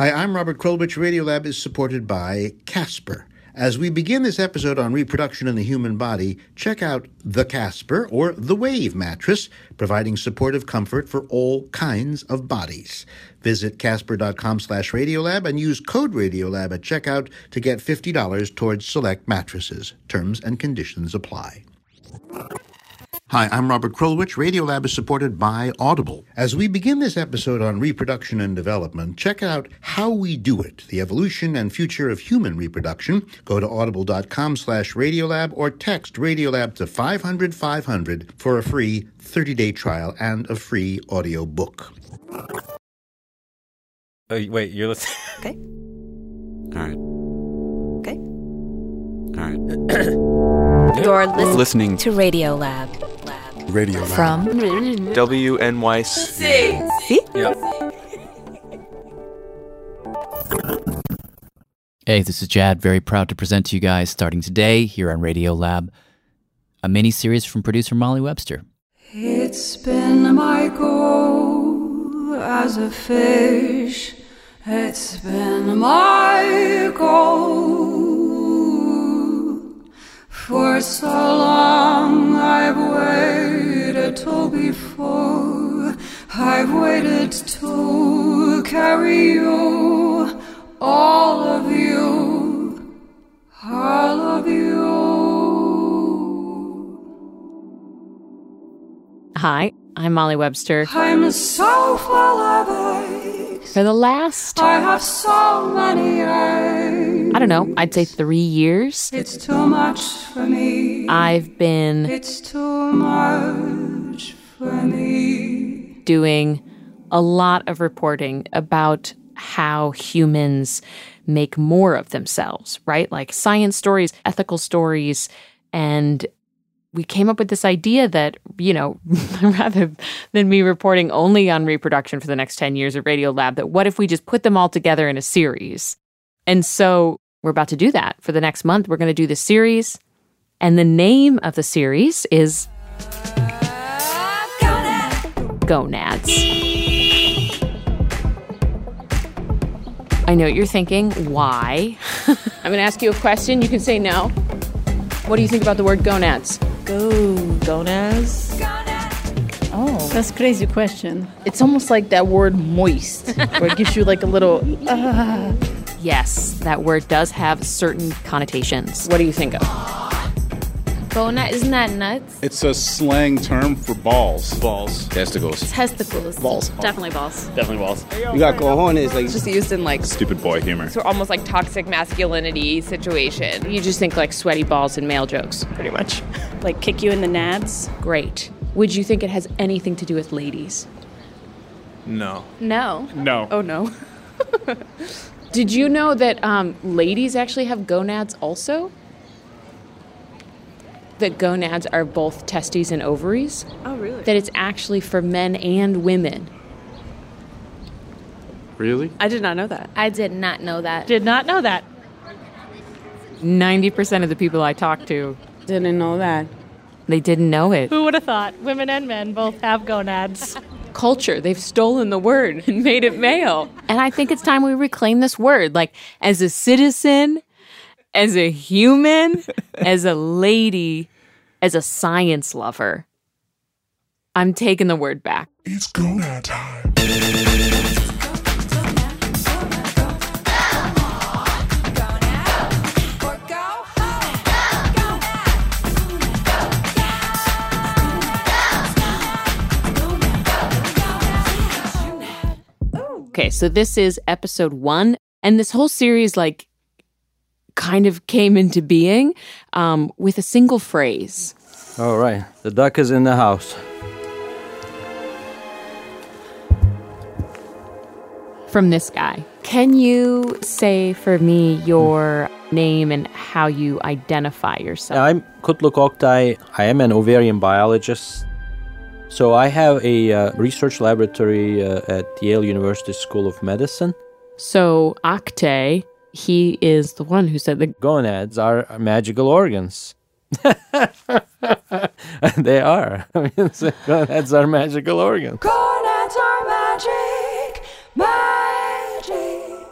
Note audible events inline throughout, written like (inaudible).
Hi, I'm Robert Krulwich. Radiolab is supported by Casper. As we begin this episode on reproduction in the human body, check out the Casper or the Wave mattress, providing supportive comfort for all kinds of bodies. Visit casper.com slash radiolab and use code radiolab at checkout to get $50 towards select mattresses. Terms and conditions apply. Hi, I'm Robert Krulwich. Radiolab is supported by Audible. As we begin this episode on reproduction and development, check out How We Do It, the evolution and future of human reproduction. Go to audible.com slash radiolab or text Radiolab to 500 500 for a free 30-day trial and a free audio book. Oh, wait, you're listening. (laughs) Okay. All right. Okay. All right. (coughs) You're listening, Listening to Radio Lab. Radio Lab. From WNYC. See? Yep. Hey, this is Jad, very proud to present to you guys starting today here on Radio Lab a mini series from producer Molly Webster. It's been my goal as a fish. It's been my goal. For so long I've waited till before I've waited to carry you, all of you, all of you. Hi, I'm Molly Webster. I'm so full of it. For the last, time, I have so many eggs. I don't know, I'd say three years, It's too much for me. I've been It's too much for me. doing a lot of reporting about how humans make more of themselves, right? Like science stories, ethical stories, and we came up with this idea that, you know, (laughs) rather than me reporting only on reproduction for the next 10 years at Radio Lab, that what if we just put them all together in a series? And so we're about to do that. For the next month, we're going to do this series. And the name of the series is Gonads. I know what you're thinking. Why? (laughs) I'm going to ask you a question. You can say no. What do you think about the word gonads? Go gonads. Oh, that's a crazy question. It's almost like that word moist, (laughs) where it gives you like a little. Uh, (laughs) Yes, that word does have certain connotations. What do you think of? Gonad, isn't that nuts? It's a slang term for balls. Balls. Testicles. Testicles. Balls. Definitely balls. Definitely balls. You got cojones, like just used in like Stupid boy humor. so almost like toxic masculinity situation. You just think like sweaty balls and male jokes. Pretty much. (laughs) like kick you in the nads. Great. Would you think it has anything to do with ladies? No. No. No. Oh no. (laughs) Did you know that um, ladies actually have gonads also? That gonads are both testes and ovaries? Oh, really? That it's actually for men and women. Really? I did not know that. I did not know that. Did not know that. 90% of the people I talked to, Didn't know that. they didn't know it. Who would have thought? Women and men both have gonads. (laughs) Culture, they've stolen the word and made it male. And I think it's time we reclaim this word. Like, as a citizen, as a human, (laughs) as a lady, as a science lover, I'm taking the word back. It's gonad time. Okay, so this is episode one, and this whole series, like, kind of came into being um, with a single phrase. All right, the duck is in the house. from this guy. Can you say for me your name and how you identify yourself? I'm Kutluk Oktay. I am an ovarian biologist. So I have a uh, research laboratory uh, at Yale University School of Medicine. So Oktay, he is the one who said the Gonads are magical organs. (laughs) they are. (laughs) I mean, so gonads are magical organs. Gonads are magic, magic.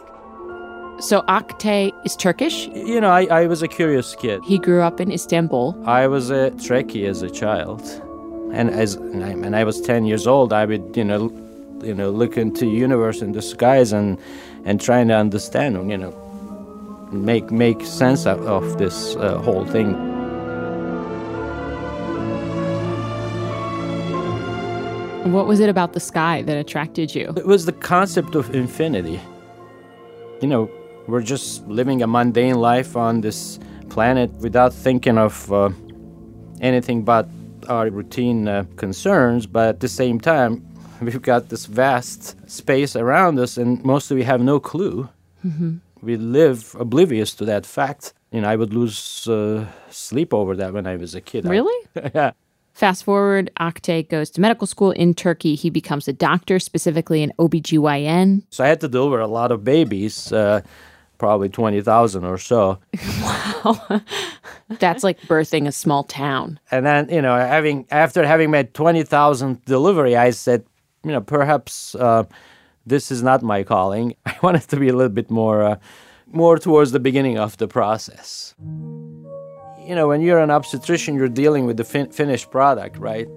So Oktay is Turkish. You know, I, I was a curious kid. He grew up in Istanbul. I was a Trekkie as a child. And as and I, when I was 10 years old, I would, you know, you know, look into the universe and the skies and and trying to understand, you know, make make sense of, of this uh, whole thing. What was it about the sky that attracted you? It was the concept of infinity. You know, we're just living a mundane life on this planet without thinking of uh, anything but our routine uh, concerns, but at the same time, (laughs) we've got this vast space around us, and mostly we have no clue. Mm-hmm. We live oblivious to that fact. You know, I would lose uh, sleep over that when I was a kid. I- Really? (laughs) yeah. Fast forward, Oktay goes to medical school in Turkey. He becomes a doctor, specifically an OBGYN. So I had to deliver a lot of babies, uh, probably 20,000 or so. (laughs) Wow. That's like birthing a small town. And then, you know, having after having made 20,000 delivery, I said, you know, perhaps uh, this is not my calling. (laughs) I want it to be a little bit more, uh, more towards the beginning of the process. You know, when you're an obstetrician, you're dealing with the fin- finished product, right?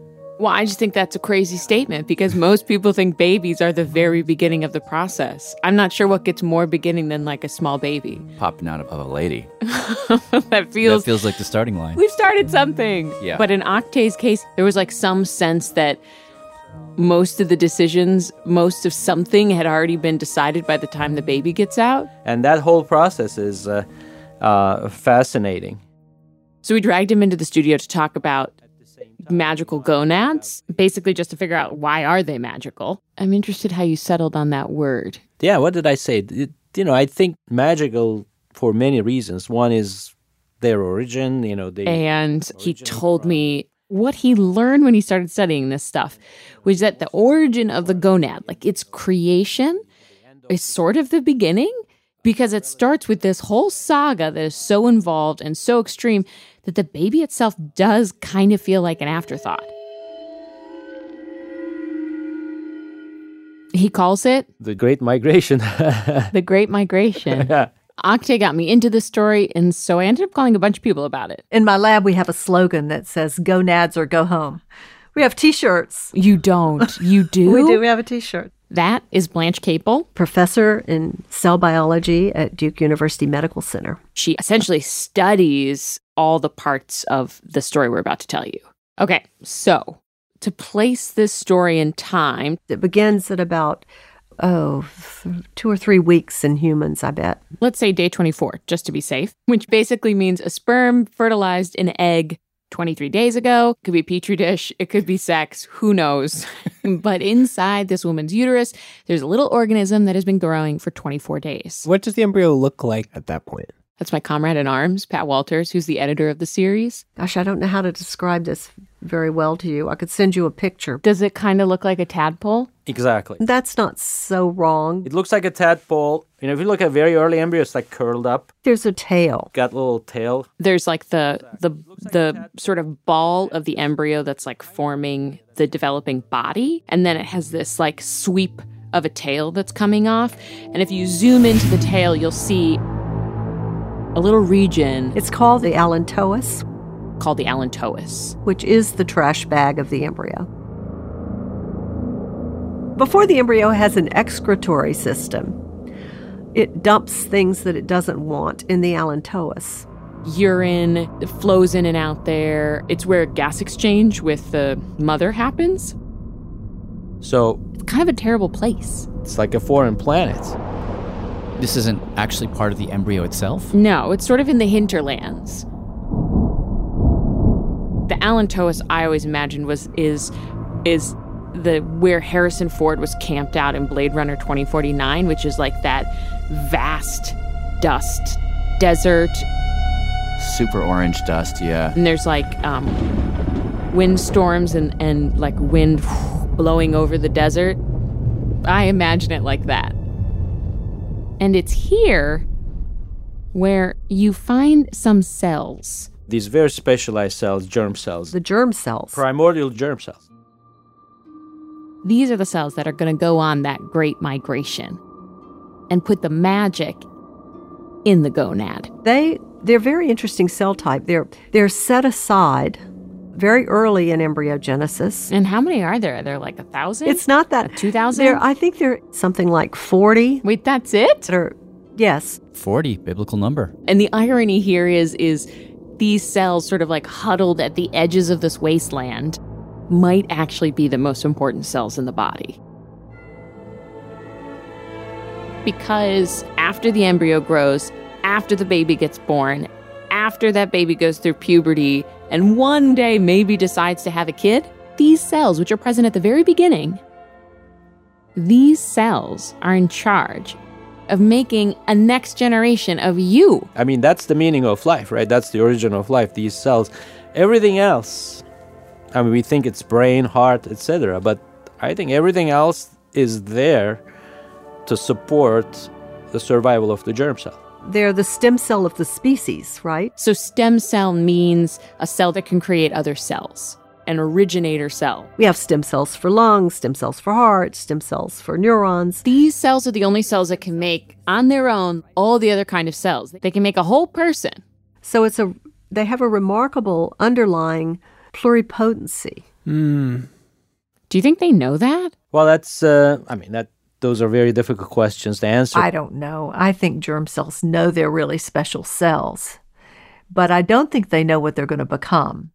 Well, I just think that's a crazy statement because most people think babies are the very beginning of the process. I'm not sure what gets more beginning than like a small baby. Popping out of a lady. (laughs) that feels that feels like the starting line. We've started something. Yeah. But in Oktay's case, there was like some sense that most of the decisions, most of something had already been decided by the time the baby gets out. And that whole process is uh, uh, fascinating. So we dragged him into the studio to talk about magical gonads, basically just to figure out why are they magical. I'm interested how you settled on that word. Yeah, what did I say? It- you know, I think magical for many reasons. One is their origin, you know, they And he told me what he learned when he started studying this stuff was that the origin of the gonad, like its creation, is sort of the beginning because it starts with this whole saga that is so involved and so extreme that the baby itself does kind of feel like an afterthought. He calls it the Great Migration. (laughs) the Great Migration. (laughs) yeah. Oktay got me into this story, and so I ended up calling a bunch of people about it. In my lab, we have a slogan that says "Go Nads or Go Home." We have T-shirts. You don't. You (laughs) do. we do. We have a T-shirt. That is Blanche Capel, professor in cell biology at Duke University Medical Center. She essentially studies all the parts of the story we're about to tell you. Okay, so to place this story in time, it begins at about oh, two or three weeks in humans, I bet. Let's say day 24, just to be safe, which basically means a sperm fertilized an egg 23 days ago. It could be petri dish, it could be sex, who knows. (laughs) but inside this woman's uterus, there's a little organism that has been growing for 24 days. What does the embryo look like at that point? That's my comrade in arms, Pat Walters, who's the editor of the series. Gosh, I don't know how to describe this very well to you. I could send you a picture. Does it kind of look like a tadpole? Exactly. That's not so wrong. It looks like a tadpole. You know, if you look at very early embryo, it's like curled up. There's a tail. Got a little tail. There's like the the the sort of ball of the embryo that's like forming the developing body, and then it has this like sweep of a tail that's coming off. And if you zoom into the tail, you'll see a little region. It's called the allantois, called the allantois, which is the trash bag of the embryo. Before the embryo has an excretory system, it dumps things that it doesn't want in the allantois. Urine flows in and out there. It's where gas exchange with the mother happens. So it's kind of a terrible place. It's like a foreign planet. This isn't actually part of the embryo itself? No, it's sort of in the hinterlands. The allantois I always imagined was is is the where Harrison Ford was camped out in Blade Runner 2049, which is like that vast dust desert. Super orange dust, yeah. And there's like um, windstorms and, and like wind blowing over the desert. I imagine it like that. And it's here where you find some cells. These very specialized cells, germ cells. The germ cells. Primordial germ cells. These are the cells that are going to go on that great migration and put the magic in the gonad. They they're very interesting cell type. They're they're set aside very early in embryogenesis. And how many are there? Are there like a thousand? It's not that two thousand. I think there are something like forty. Wait, that's it? That are, yes, forty biblical number. And the irony here is is these cells sort of like huddled at the edges of this wasteland might actually be the most important cells in the body. Because after the embryo grows, after the baby gets born, after that baby goes through puberty, and one day maybe decides to have a kid, these cells, which are present at the very beginning, these cells are in charge of making a next generation of you. I mean, that's the meaning of life, right? That's the origin of life, these cells. Everything else, I mean, we think it's brain, heart, etc., but I think everything else is there to support the survival of the germ cell. They're the stem cell of the species, right? So, stem cell means a cell that can create other cells, an originator cell. We have stem cells for lungs, stem cells for heart, stem cells for neurons. These cells are the only cells that can make, on their own, all the other kind of cells. They can make a whole person. So, it's a they have a remarkable underlying pluripotency. Hmm. Do you think they know that? Well, that's, uh, I mean, that those are very difficult questions to answer. I don't know. I think germ cells know they're really special cells, but I don't think they know what they're going to become.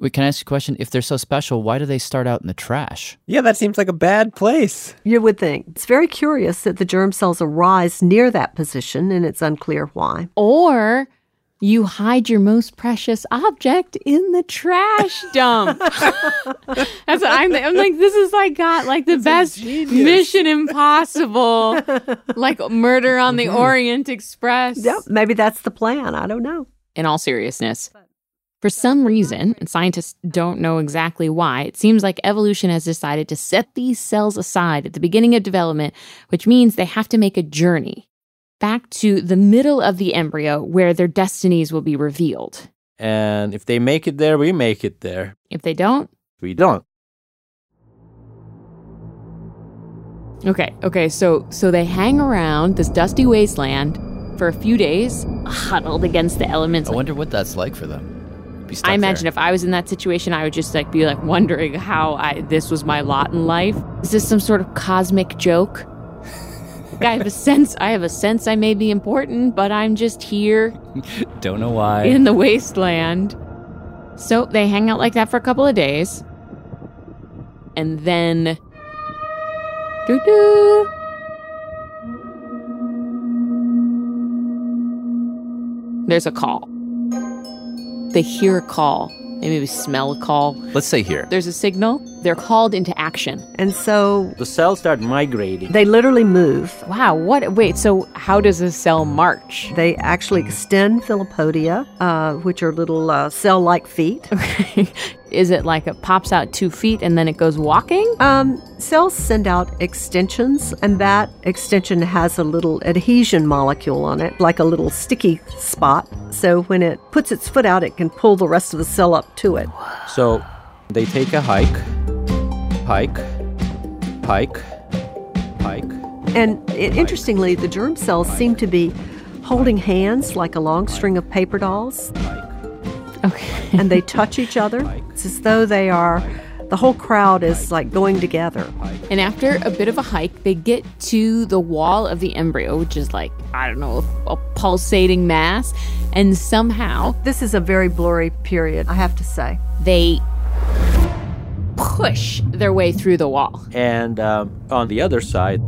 Wait, can I ask you a question? If they're so special, why do they start out in the trash? Yeah, that seems like a bad place. You would think. It's very curious that the germ cells arise near that position, and it's unclear why. Or you hide your most precious object in the trash (laughs) dump. That's what I'm, I'm like, this is like got like the That's best Mission Impossible, (laughs) like Murder on the mm-hmm. Orient Express. Yep, maybe that's the plan. I don't know. In all seriousness, for some reason, and scientists don't know exactly why, it seems like evolution has decided to set these cells aside at the beginning of development, which means they have to make a journey back to the middle of the embryo where their destinies will be revealed. And if they make it there, we make it there. If they don't, we don't. Okay, okay, so so they hang around this dusty wasteland for a few days, huddled against the elements. I wonder what that's like for them. I imagine there. if I was in that situation, I would just like be like wondering how I this was my lot in life. Is this some sort of cosmic joke? I have a sense I have a sense I may be important, but I'm just here. (laughs) Don't know why. In the wasteland. So they hang out like that for a couple of days. And then doo doo There's a call. They hear a call. They maybe smell a call. Let's say here. There's a signal. They're called into action. And so the cells start migrating. They literally move. Wow, what wait, so how does a cell march? They actually extend filopodia, uh, which are little uh, cell like feet. (laughs) Okay. Is it like it pops out two feet and then it goes walking? Um, cells send out extensions, and that extension has a little adhesion molecule on it, like a little sticky spot. So when it puts its foot out, it can pull the rest of the cell up to it. So they take a hike, hike, hike, hike. And it, interestingly, the germ cells seem to be holding hands like a long string of paper dolls. Okay. and they touch each other. It's as though they are, the whole crowd is like going together. And after a bit of a hike, they get to the wall of the embryo, which is like, I don't know, a, a pulsating mass. And somehow, This is a very blurry period, I have to say. they push their way through the wall. And um, on the other side,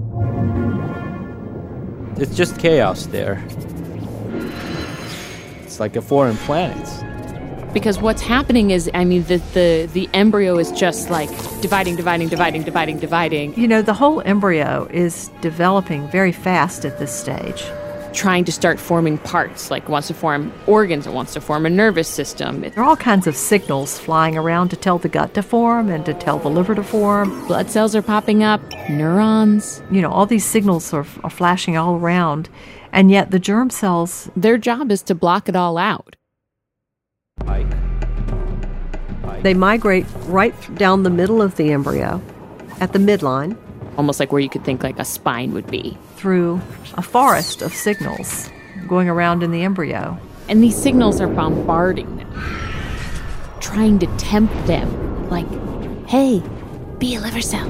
it's just chaos there. It's like a foreign planet. Because what's happening is, I mean, the, the, the embryo is just like dividing, dividing, dividing, dividing, dividing, You know, the whole embryo is developing very fast at this stage. Trying to start forming parts. Like, it wants to form organs, it wants to form a nervous system. There are all kinds of signals flying around to tell the gut to form and to tell the liver to form. blood cells are popping up, neurons. You know, all these signals are, are flashing all around, and yet the germ cells, Their job is to block it all out. they migrate right down the middle of the embryo at the midline Almost like where you could think like a spine would be. through a forest of signals going around in the embryo. And these signals are bombarding them, trying to tempt them. Like, hey, be a liver cell.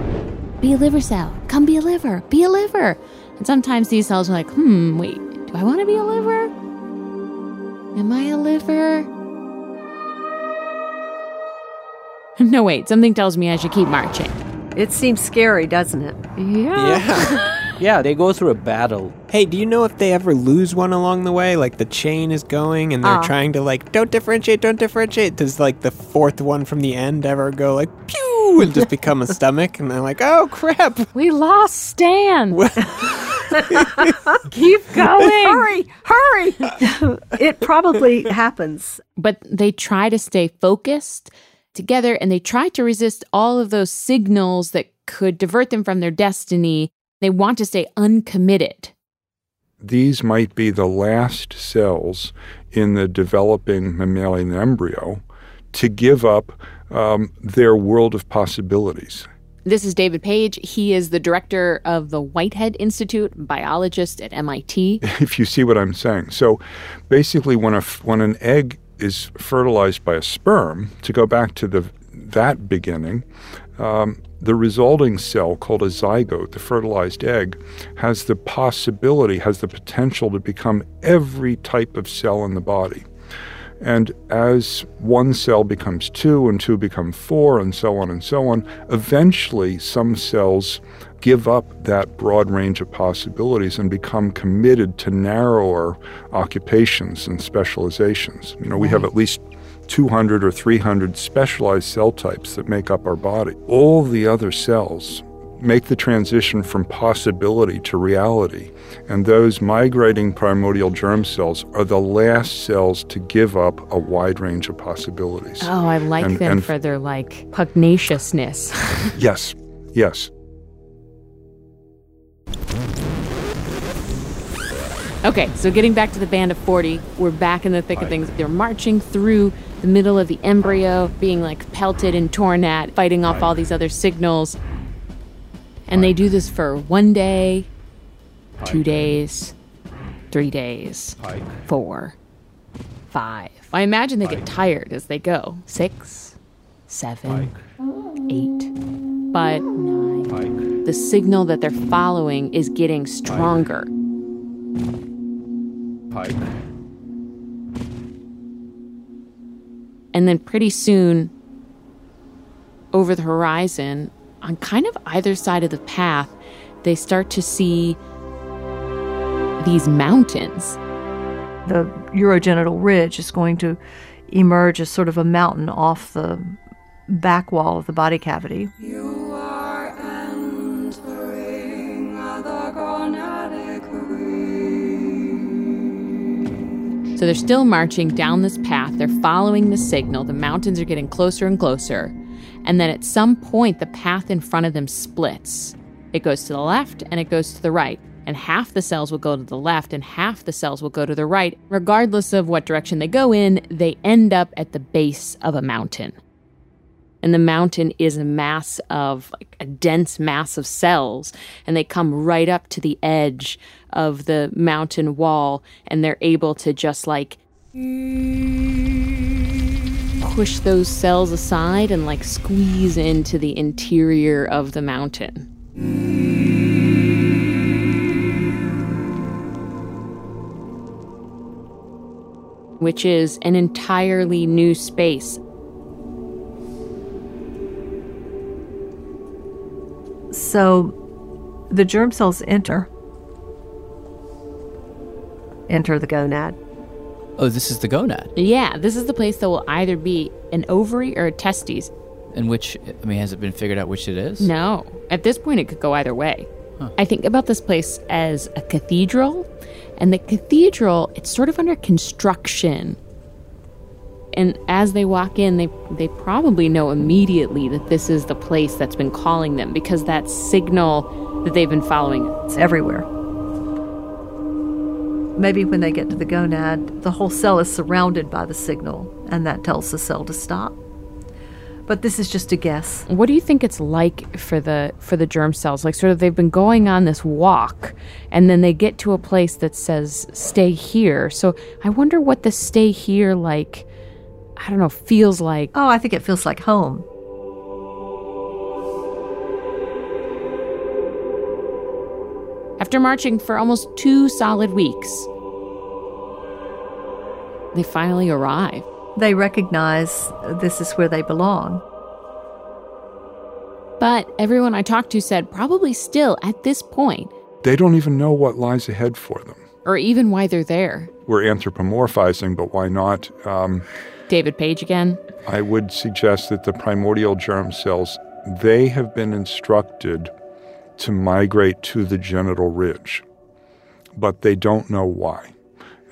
Be a liver cell. Come be a liver. Be a liver. And sometimes these cells are like, hmm, wait, do I want to be a liver? Am I a liver? (laughs) No, wait, something tells me I should keep marching. It seems scary, doesn't it? Yeah. (laughs) Yeah, they go through a battle. hey, do you know if they ever lose one along the way? Like the chain is going and they're Ah. trying to like, don't differentiate, don't differentiate. Does like the fourth one from the end ever go like pew and just become a (laughs) stomach? And they're like, oh crap. We lost Stan. (laughs) keep going. hurry, hurry! it probably happens. but they try to stay focused together and they try to resist all of those signals that could divert them from their destiny. They want to stay uncommitted. These might be the last cells in the developing mammalian embryo to give up um, their world of possibilities. This is David Page. He is the director of the Whitehead Institute, biologist at MIT. (laughs) if you see what I'm saying. So basically, when, a, when an egg is fertilized by a sperm, to go back to the, that beginning, um, the resulting cell called a zygote, the fertilized egg, has the possibility, has the potential to become every type of cell in the body. And as one cell becomes two, and two become four, and so on and so on, eventually some cells give up that broad range of possibilities and become committed to narrower occupations and specializations. You know, we have at least 200 or 300 specialized cell types that make up our body. All the other cells make the transition from possibility to reality. And those migrating primordial germ cells are the last cells to give up a wide range of possibilities. Oh, I like And- them and- for their like pugnaciousness. (laughs) Yes, yes. Okay, so getting back to the band of 40, we're back in the thick of things. They're marching through the middle of the embryo, being like pelted and torn at, fighting off all these other signals. And they do this for one day, two days, three days, four, five. I imagine they get tired as they go. Six, seven, eight, but nine. The signal that they're following is getting stronger. Pike. And then pretty soon, over the horizon, on kind of either side of the path, they start to see these mountains. The urogenital ridge is going to emerge as sort of a mountain off the back wall of the body cavity. You So they're still marching down this path. They're following the signal. The mountains are getting closer and closer. And then at some point, the path in front of them splits. It goes to the left and it goes to the right. And half the cells will go to the left and half the cells will go to the right. Regardless of what direction they go in, they end up at the base of a mountain. And the mountain is a mass of, like a dense mass of cells. And they come right up to the edge of the mountain wall. And they're able to just like push those cells aside and like squeeze into the interior of the mountain. Which is an entirely new space. So the germ cells enter enter the gonad. Oh, this is the gonad. Yeah, this is the place that will either be an ovary or a testes. And which, I mean, has it been figured out which it is? No. At this point, it could go either way. Huh. I think about this place as a cathedral, and the cathedral, it's sort of under construction. And as they walk in, they, they probably know immediately that this is the place that's been calling them because that signal that they've been following. It's everywhere. Maybe when they get to the gonad, the whole cell is surrounded by the signal, and that tells the cell to stop. But this is just a guess. What do you think it's like for the for the germ cells? Like sort of they've been going on this walk and then they get to a place that says stay here. So I wonder what the stay here like I don't know, feels like. Oh, I think it feels like home. After marching for almost two solid weeks, they finally arrive. They recognize this is where they belong. But everyone I talked to said probably still at this point, They don't even know what lies ahead for them. or even why they're there. We're anthropomorphizing, but why not? Um, David Page again. I would suggest that the primordial germ cells, they have been instructed to migrate to the genital ridge, but they don't know why.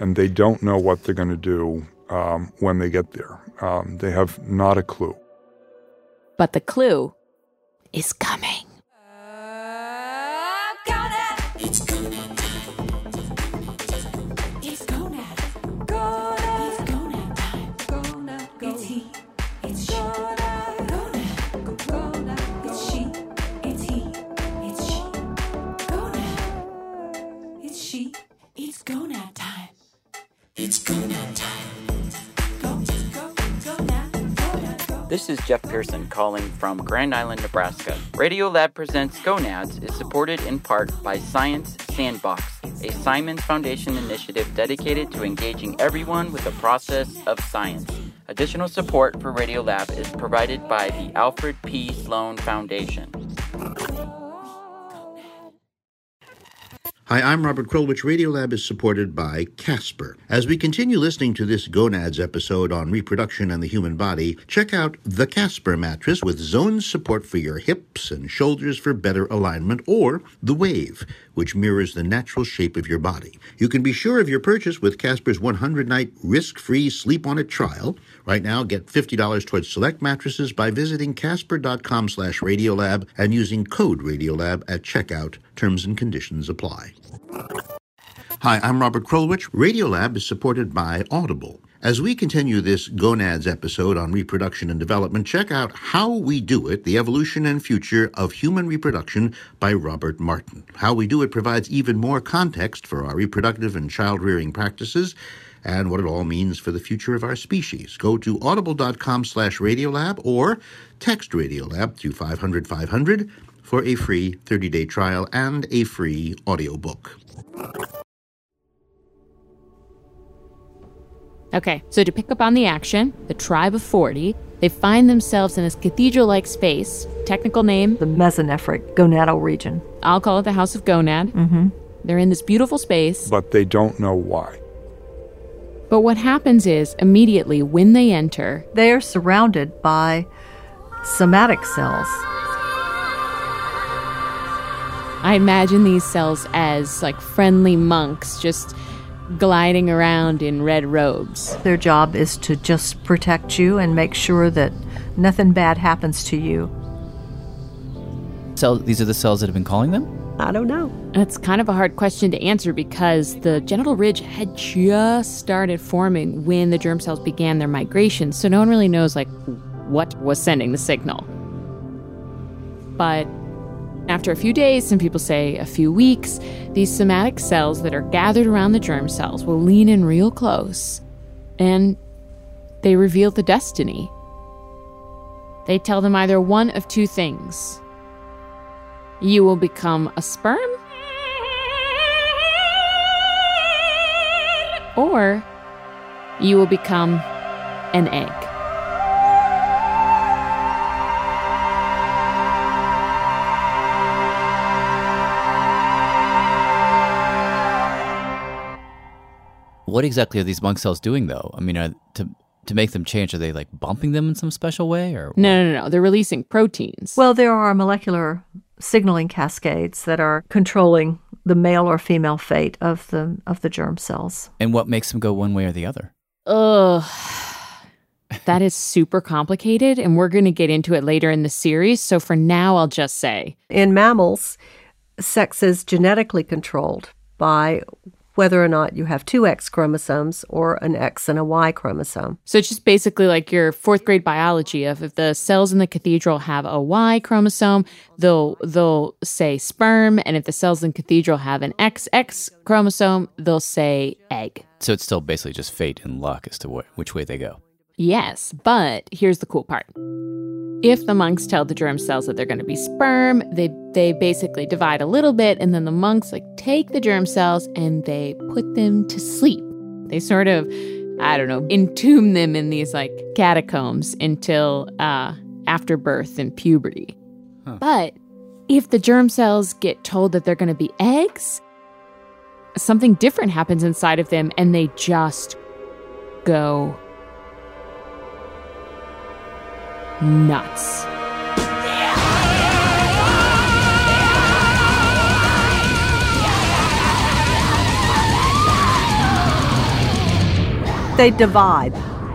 And they don't know what they're going to do um, when they get there. Um, they have not a clue. But the clue is coming. Jeff Pearson calling from Grand Island, Nebraska. Radiolab Presents Gonads is supported in part by Science Sandbox, a Simons Foundation initiative dedicated to engaging everyone with the process of science. Additional support for Radiolab is provided by the Alfred P. Sloan Foundation. Hi, I'm Robert Krulwich Radiolab is supported by Casper. As we continue listening to this Gonads episode on reproduction and the human body, check out the Casper mattress with zone support for your hips and shoulders for better alignment, or the Wave, which mirrors the natural shape of your body. You can be sure of your purchase with Casper's 100 night risk free sleep on it trial. Right now, get $50 towards select mattresses by visiting casper.com slash radiolab and using code radiolab at checkout. Terms and conditions apply. Hi, I'm Robert Krulwich. Radiolab is supported by Audible. As we continue this Gonads episode on reproduction and development, check out How We Do It The Evolution and Future of Human Reproduction by Robert Martin. How We Do It provides even more context for our reproductive and child rearing practices and what it all means for the future of our species. Go to audible.com slash radiolab or text Radiolab to 500 500 for a free 30 day trial and a free audiobook. Okay, so to pick up on the action, the tribe of 40, they find themselves in this cathedral like space. Technical name? The mesonephric gonadal region. I'll call it the House of Gonad. Mm-hmm. They're in this beautiful space. But they don't know why. But what happens is, immediately when they enter, They are surrounded by somatic cells. I imagine these cells as like friendly monks just gliding around in red robes. Their job is to just protect you and make sure that nothing bad happens to you. Cell, these are the cells that have been calling them? I don't know. It's kind of a hard question to answer because the genital ridge had just started forming when the germ cells began their migration. So no one really knows like what was sending the signal. But after a few days, some people say a few weeks, these somatic cells that are gathered around the germ cells will lean in real close and they reveal the destiny. They tell them either one of two things you will become a sperm, or you will become an egg. What exactly are these monk cells doing, though? I mean, are, to to make them change, are they like bumping them in some special way, or No, no, no. no. They're releasing proteins. Well, there are molecular signaling cascades that are controlling the male or female fate of the of the germ cells. and what makes them go one way or the other? Ugh. That is super complicated, and we're going to get into it later in the series. So for now, I'll just say In mammals, sex is genetically controlled by whether or not you have two X chromosomes or an X and a Y chromosome. So it's just basically like your fourth grade biology of if the cells in the cathedral have a Y chromosome, they'll they'll say sperm, and if the cells in cathedral have an XX chromosome, they'll say egg. So it's still basically just fate and luck as to wh- which way they go. Yes, but here's the cool part. If the monks tell the germ cells that they're going to be sperm, they they basically divide a little bit and then the monks like take the germ cells and they put them to sleep. They sort of I don't know, entomb them in these like catacombs until uh after birth and puberty. But if the germ cells get told that they're going to be eggs, something different happens inside of them and they just go nuts. They divide.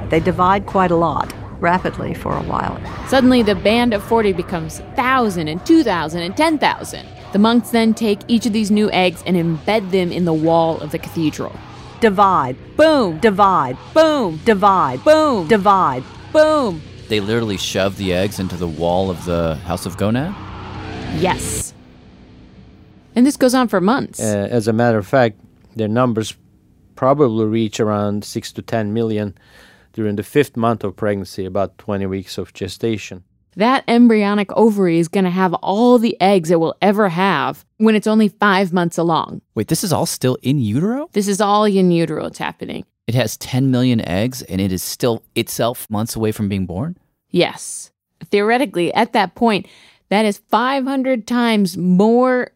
They divide quite a lot, rapidly for a while. Suddenly, the band of 40 becomes 1,000 and 2,000 and 10,000. The monks then take each of these new eggs and embed them in the wall of the cathedral. Divide. Boom. Divide. Boom. Divide. Boom. Divide. Boom. They literally shove the eggs into the wall of the House of Gonad. Yes. And this goes on for months. Uh, as a matter of fact, their numbers probably reach around 6 to 10 million during the fifth month of pregnancy, about 20 weeks of gestation. That embryonic ovary is going to have all the eggs it will ever have when it's only five months along. Wait, this is all still in utero? This is all in utero it's happening. It has 10 million eggs and it is still itself months away from being born? Yes. Theoretically, at that point, that is 500 times more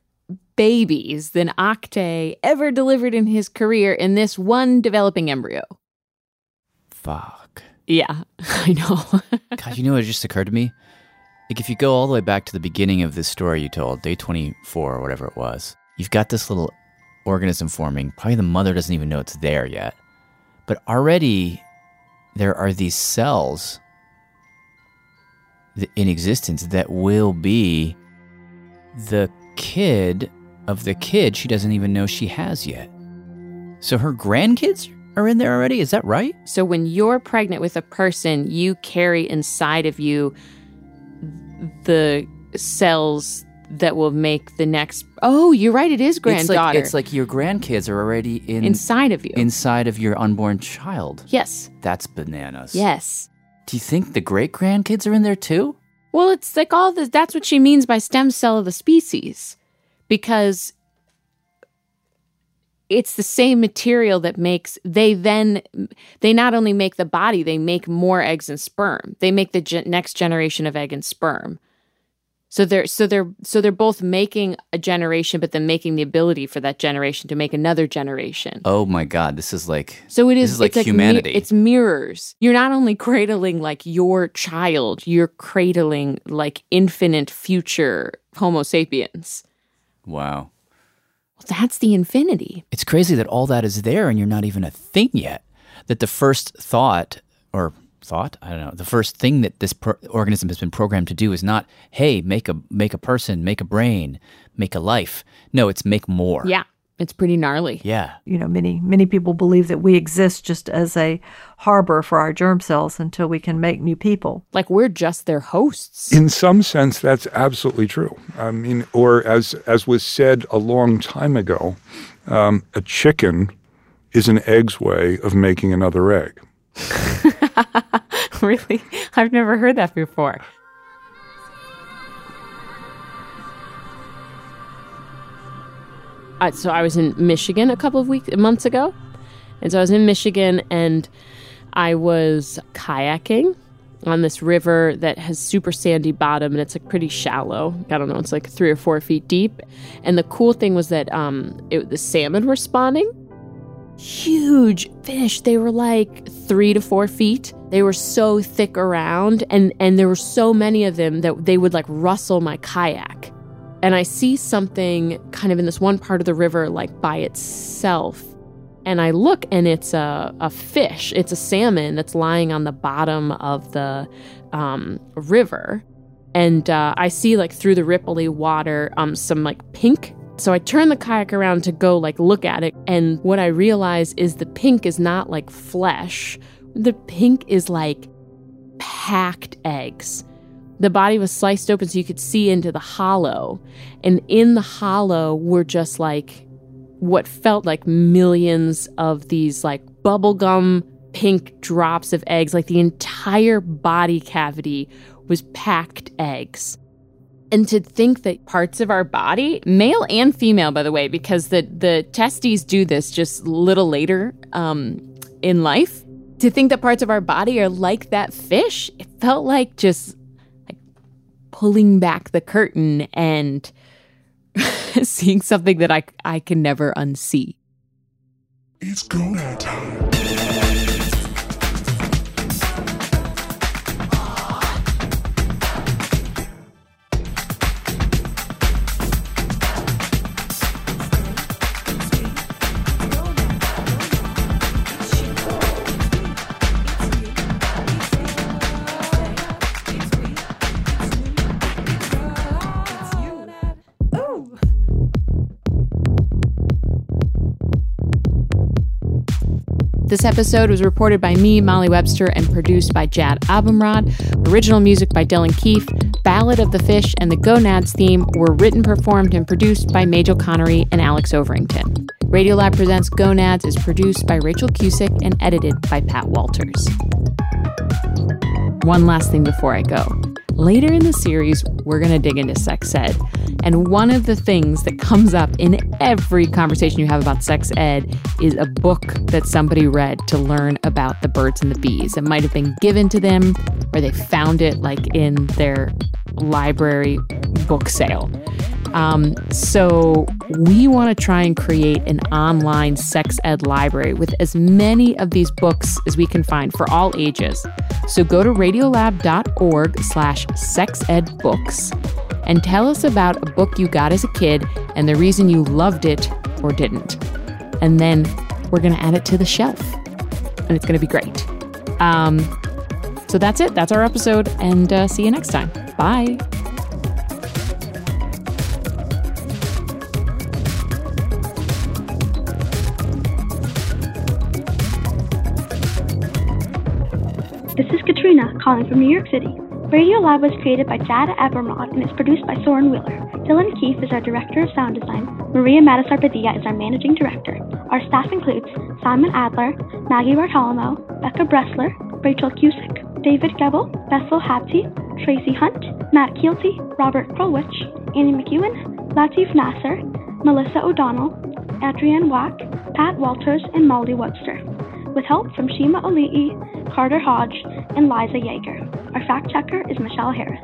babies than Oktay ever delivered in his career in this one developing embryo. Fuck. Yeah, (laughs) I know. (laughs) God, you know what just occurred to me? Like, if you go all the way back to the beginning of this story you told, day 24 or whatever it was, you've got this little organism forming. Probably the mother doesn't even know it's there yet. But already there are these cells in existence that will be the kid of the kid she doesn't even know she has yet. So her grandkids are in there already? Is that right? So when you're pregnant with a person, you carry inside of you the cells that will make the next. Oh, you're right. It is It's like, granddaughter. it's like your grandkids are already in Inside of you. inside of your unborn child. yes, That's bananas. yes. Do you think the great grandkids are in there too? Well, it's like all this. That's what she means by stem cell of the species, because it's the same material that makes. They then they not only make the body, they make more eggs and sperm. They make the gen- next generation of egg and sperm. So they're so they're so they're both making a generation, but then making the ability for that generation to make another generation. Oh my god, this is like So it is. This is like it's mi- humanity. it's mirrors. You're not only cradling like your child, you're cradling like infinite future Homo sapiens. wow. Well, that's the infinity. It's crazy that all that is there and you're not even a thing yet. That the first thought or thought, I don't know, the first thing that this pro- organism has been programmed to do is not, hey, make a make a person, make a brain, make a life. No, it's make more. Yeah. It's pretty gnarly. Yeah. You know, many many people believe that we exist just as a harbor for our germ cells until we can make new people. Like we're just their hosts. In some sense, that's absolutely true. I mean, or as as was said a long time ago, um, a chicken is an egg's way of making another egg. (laughs) really? I've never heard that before. Uh, so I was in Michigan a couple of weeks, months ago, and so I was in Michigan and I was kayaking on this river that has super sandy bottom and it's like pretty shallow. I don't know, it's like three or four feet deep. And the cool thing was that um, it, the salmon were spawning. Huge fish. They were like three to four feet. They were so thick around, and and there were so many of them that they would like rustle my kayak. And I see something kind of in this one part of the river, like by itself. And I look and it's a, a fish, it's a salmon that's lying on the bottom of the um, river. And uh, I see like through the ripply water um, some like pink. So I turn the kayak around to go like look at it. And what I realize is the pink is not like flesh, the pink is like packed eggs. The body was sliced open so you could see into the hollow. And in the hollow were just like what felt like millions of these like bubblegum pink drops of eggs. Like the entire body cavity was packed eggs. And to think that parts of our body, male and female, by the way, because the, the testes do this just a little later um, in life, to think that parts of our body are like that fish, it felt like just pulling back the curtain and (laughs) seeing something that I, I can never unsee. It's gonad time. This episode was reported by me, Molly Webster, and produced by Jad Abumrad. Original music by Dylan Keefe. Ballad of the Fish and the Gonads theme were written, performed, and produced by Majel Connery and Alex Overington. Radiolab Presents Gonads is produced by Rachael Cusick and edited by Pat Walters. One last thing before I go. Later in the series, we're going to dig into sex ed. And one of the things that comes up in every conversation you have about sex ed is a book that somebody read to learn about the birds and the bees. It might have been given to them or they found it like in their library book sale. Um, so we want to try and create an online sex ed library with as many of these books as we can find for all ages. So go to radiolab.org slash sexedbooks and tell us about a book you got as a kid and the reason you loved it or didn't. And then we're going to add it to the shelf. And it's going to be great. Um, so that's it. That's our episode. And uh, see you next time. Bye. This is Katrina calling from New York City. Radiolab was created by Jad Abumrad and is produced by Soren Wheeler. Dylan Keefe is our Director of Sound Design. Maria Matasar Padilla is our Managing Director. Our staff includes Simon Adler, Maggie Bartolomeo, Becca Bressler, Rachael Cusick, David Gebel, Bethel Habte, Tracy Hunt, Matt Kielty, Robert Krulwich, Annie McEwen, Latif Nasser, Melissa O'Donnell, Arianne Wack, Pat Walters, and Molly Webster. With help from Shima Oliaee, Carter Hodge, and Liza Yeager. Our fact checker is Michelle Harris.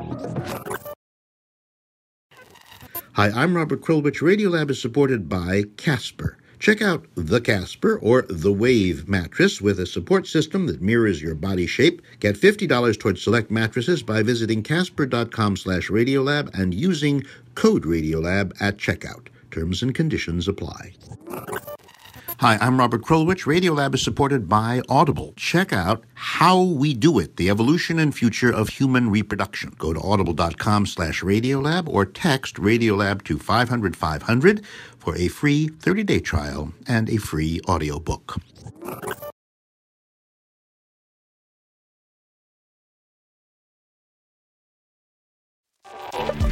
Hi, I'm Robert Krulwich. Radiolab is supported by Casper. Check out the Casper or the Wave mattress with a support system that mirrors your body shape. Get $50 towards select mattresses by visiting casper.com slash radiolab and using code radiolab at checkout. Terms and conditions apply. Hi, I'm Robert Krulwich. Radiolab is supported by Audible. Check out How We Do It, the evolution and future of human reproduction. Go to audible.com slash radiolab or text Radiolab to 500 500 for a free 30-day trial and a free audiobook.